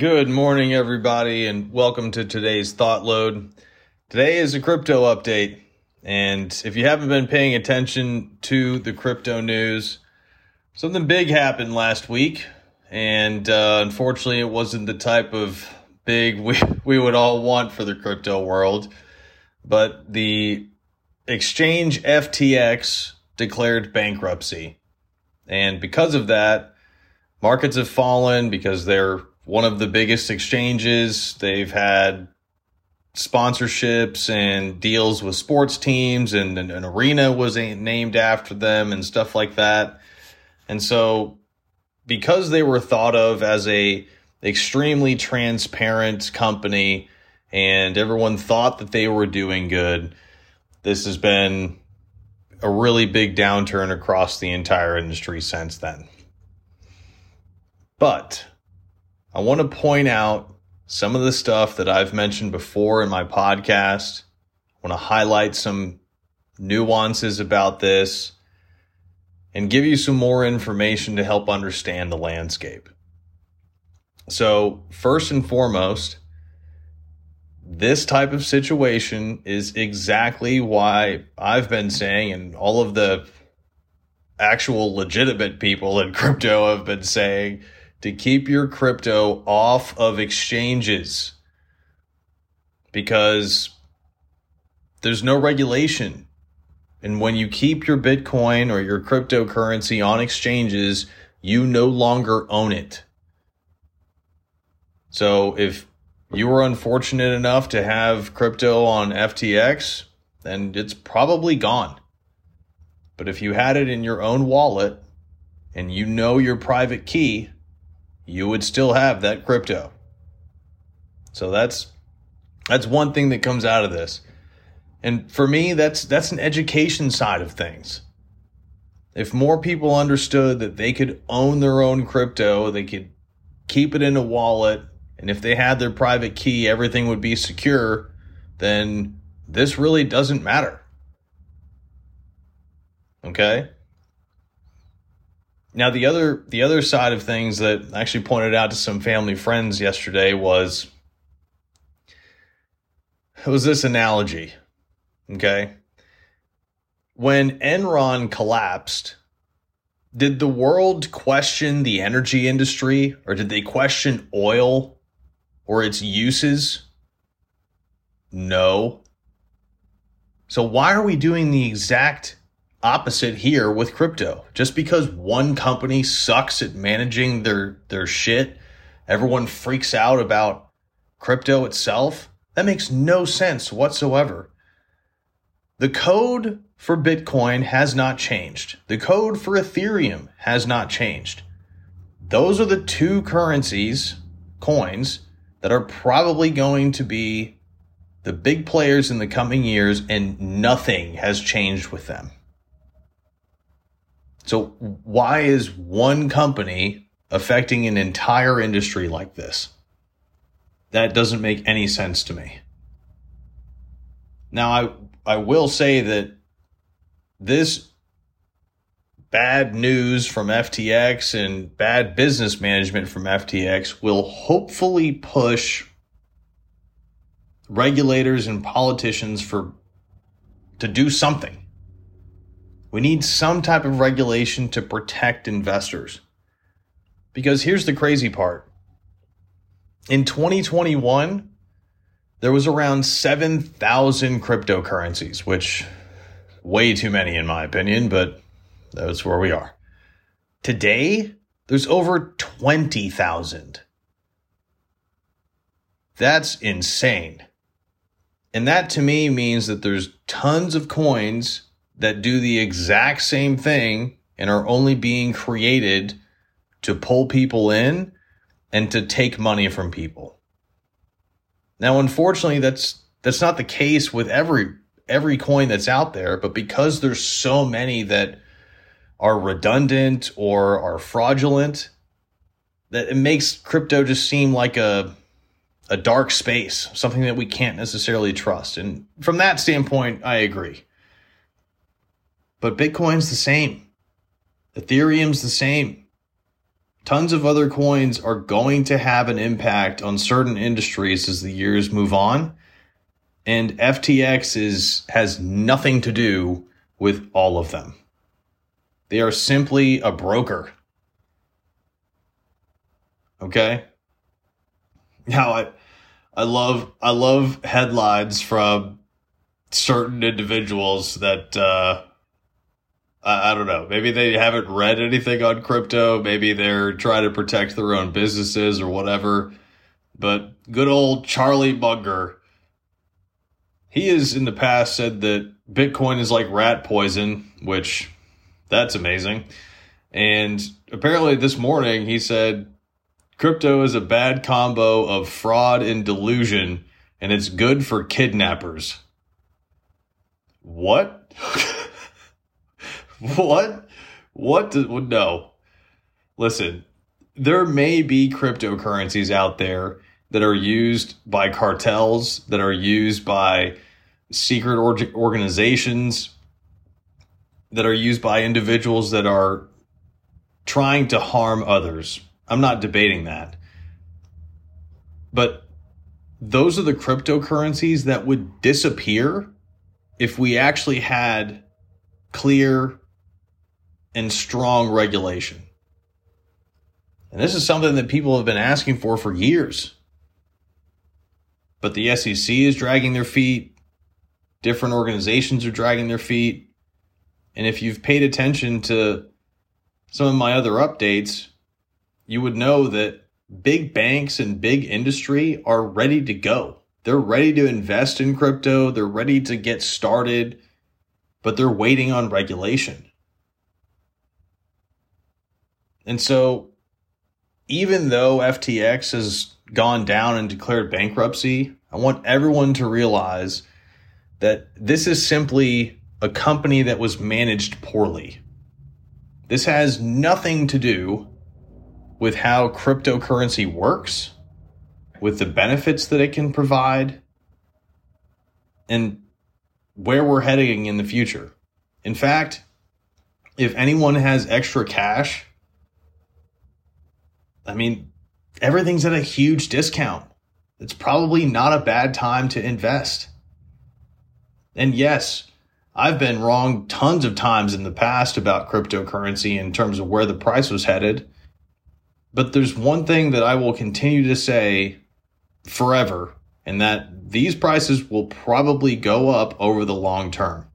Good morning, everybody, and welcome to today's Thought Load. Today is a crypto update, and if you haven't been paying attention to the crypto news, something big happened last week, and uh, unfortunately, it wasn't the type of big we, we would all want for the crypto world. But the exchange FTX declared bankruptcy. And because of that, markets have fallen because they're one of the biggest exchanges. They've had sponsorships and deals with sports teams, and an, arena was named after them and stuff like that. And so, because they were thought of as a extremely transparent company, and everyone thought that they were doing good, this has been a really big downturn across the entire industry since then. But I want to point out some of the stuff that I've mentioned before in my podcast. I want to highlight some nuances about this and give you some more information to help understand the landscape. So, first and foremost, this type of situation is exactly why I've been saying, and all of the actual legitimate people in crypto have been saying to keep your crypto off of exchanges because there's no regulation. And when you keep your Bitcoin or your cryptocurrency on exchanges, you no longer own it. So if you were unfortunate enough to have crypto on FTX, then it's probably gone. But if you had it in your own wallet and you know your private key, you would still have that crypto. So that's that's one thing that comes out of this. And for me, that's that's an education side of things. If more people understood that they could own their own crypto, they could keep it in a wallet, and if they had their private key, everything would be secure, then this really doesn't matter. Okay? Now the other the other side of things that I actually pointed out to some family friends yesterday was was this analogy. Okay? When Enron collapsed, did the world question the energy industry or did they question oil or its uses? No. So why are we doing the exact opposite here with crypto. Just because one company sucks at managing their their shit, everyone freaks out about crypto itself. That makes no sense whatsoever. The code for Bitcoin has not changed. The code for Ethereum has not changed. Those are the two currencies, coins, that are probably going to be the big players in the coming years, and nothing has changed with them. So, why is one company affecting an entire industry like this? That doesn't make any sense to me. Now, I, I will say that this bad news from FTX and bad business management from FTX will hopefully push regulators and politicians for to do something we need some type of regulation to protect investors. Because here's the crazy part. In 2021, there was around 7,000 cryptocurrencies, which way too many in my opinion, but that's where we are. Today, there's over 20,000. That's insane. And that to me means that there's tons of coins that do the exact same thing and are only being created to pull people in and to take money from people. Now, unfortunately, that's that's not the case with every every coin that's out there, but because there's so many that are redundant or are fraudulent, that it makes crypto just seem like a a dark space, something that we can't necessarily trust. And from that standpoint, I agree. But Bitcoin's the same. Ethereum's the same. tons of other coins are going to have an impact on certain industries as the years move on. And FTX is has nothing to do with all of them. They are simply a broker. Okay? Now I I love I love headlines from certain individuals that uh I, don't know. Maybe they haven't read anything on crypto. Maybe they're trying to protect their own businesses or whatever. But good old Charlie Munger, he has in the past said that Bitcoin is like rat poison, which that's amazing. And apparently this morning he said crypto is a bad combo of fraud and delusion, and it's good for kidnappers. What? what? What? Do, no. Listen, there may be cryptocurrencies out there that are used by cartels, that are used by secret or- organizations, that are used by individuals that are trying to harm others. I'm not debating that. But those are the cryptocurrencies that would disappear if we actually had clear and strong regulation. And this is something that people have been asking for for years. But the SEC is dragging their feet. Different organizations are dragging their feet. And if you've paid attention to some of my other updates, you would know that big banks and big industry are ready to go. They're ready to invest in crypto, they're ready to get started, but they're waiting on regulation. And so, even though FTX has gone down and declared bankruptcy, I want everyone to realize that this is simply a company that was managed poorly. This has nothing to do with how cryptocurrency works, with the benefits that it can provide, and where we're heading in the future. In fact, if anyone has extra cash, I mean, everything's at a huge discount. It's probably not a bad time to invest. And yes, I've been wrong tons of times in the past about cryptocurrency in terms of where the price was headed. But there's one thing that I will continue to say forever, and that these prices will probably go up over the long term.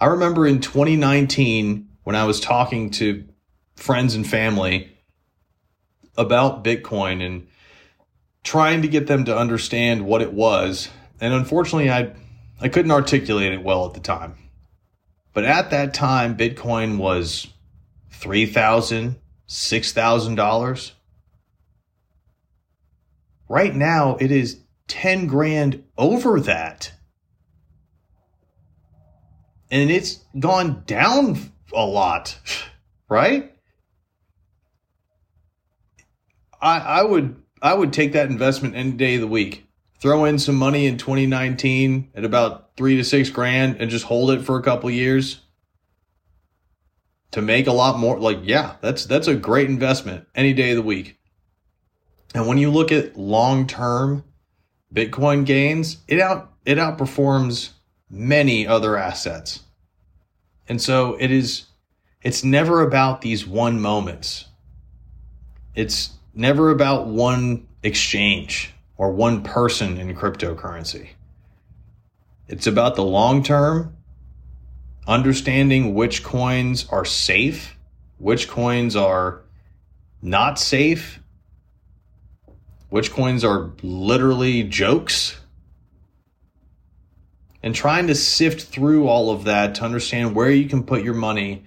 I remember in 2019 when I was talking to friends and family about Bitcoin and trying to get them to understand what it was. And unfortunately, I, I couldn't articulate it well at the time. But at that time, Bitcoin was $3,000, $6,000. Right now, it is 10 grand over that. And it's gone down a lot, right? I, I would I would take that investment any day of the week. Throw in some money in 2019 at about three to six grand and just hold it for a couple years to make a lot more. Like, yeah, that's that's a great investment any day of the week. And when you look at long term Bitcoin gains, it out it outperforms many other assets. And so it is it's never about these one moments. It's never about one exchange or one person in cryptocurrency. It's about the long term, understanding which coins are safe, which coins are not safe, which coins are literally jokes, and trying to sift through all of that to understand where you can put your money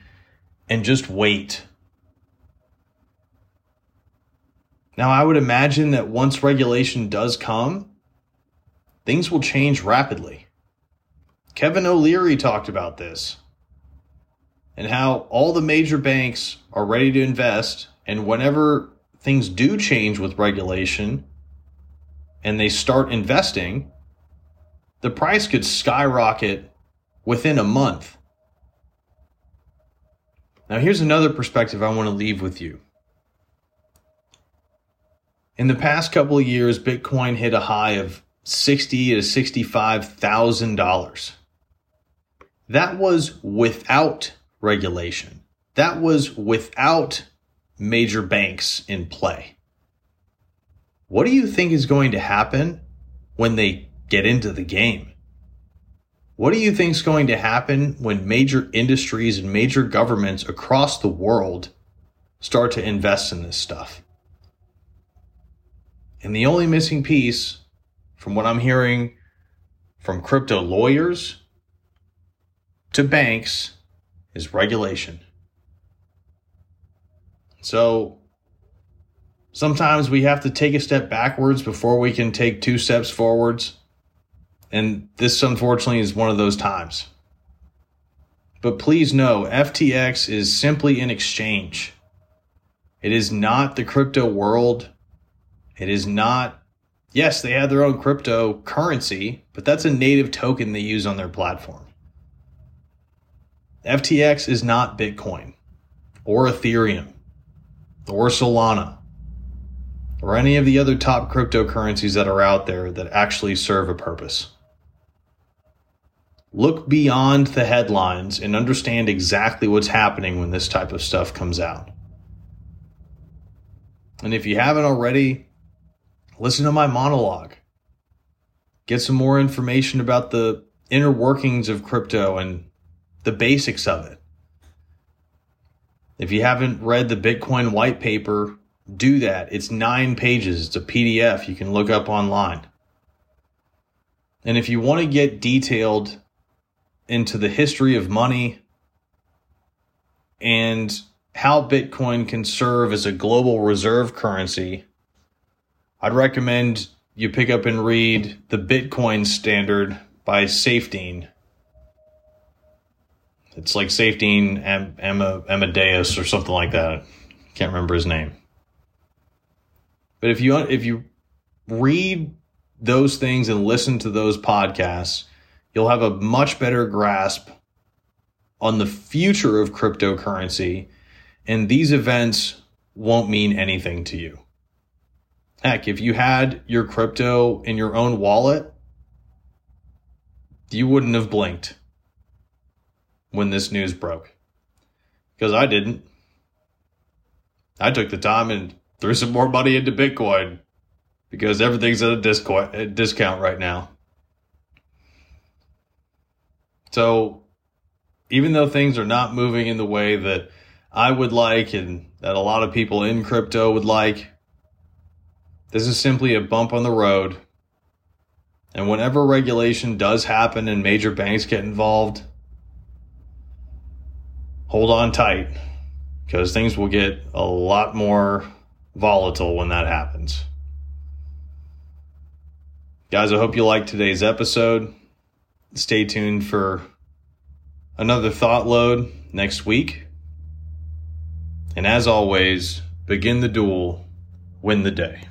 and just wait Now, I would imagine that once regulation does come, things will change rapidly. Kevin O'Leary talked about this and how all the major banks are ready to invest. And whenever things do change with regulation and they start investing, the price could skyrocket within a month. Now, here's another perspective I want to leave with you In the past couple of years, Bitcoin hit a high of sixty to sixty-five thousand dollars. That was without regulation. That was without major banks in play. What do you think is going to happen when they get into the game? What do you think is going to happen when major industries and major governments across the world start to invest in this stuff? And the only missing piece, from what I'm hearing from crypto lawyers to banks, is regulation. So sometimes we have to take a step backwards before we can take two steps forwards. And this, unfortunately, is one of those times. But please know FTX is simply an exchange. It is not the crypto world. It is not, yes, they have their own cryptocurrency, but that's a native token they use on their platform. FTX is not Bitcoin or Ethereum or Solana or any of the other top cryptocurrencies that are out there that actually serve a purpose. Look beyond the headlines and understand exactly what's happening when this type of stuff comes out. And if you haven't already, listen to my monologue. Get some more information about the inner workings of crypto and the basics of it. If you haven't read the Bitcoin white paper, do that. It's nine pages, it's a PDF you can look up online. And if you want to get detailed into the history of money and how Bitcoin can serve as a global reserve currency, I'd recommend you pick up and read The Bitcoin Standard by Saifedean. It's like Saifedean Am- Am- Amadeus or something like that. Can't remember his name. But if you if you read those things and listen to those podcasts, you'll have a much better grasp on the future of cryptocurrency and these events won't mean anything to you. Heck, if you had your crypto in your own wallet, you wouldn't have blinked when this news broke. Because I didn't. I took the time and threw some more money into Bitcoin because everything's at a discount right now. So, even though things are not moving in the way that I would like and that a lot of people in crypto would like, this is simply a bump on the road. And whenever regulation does happen and major banks get involved, hold on tight because things will get a lot more volatile when that happens. Guys, I hope you liked today's episode. Stay tuned for another thought load next week. And as always, begin the duel, win the day.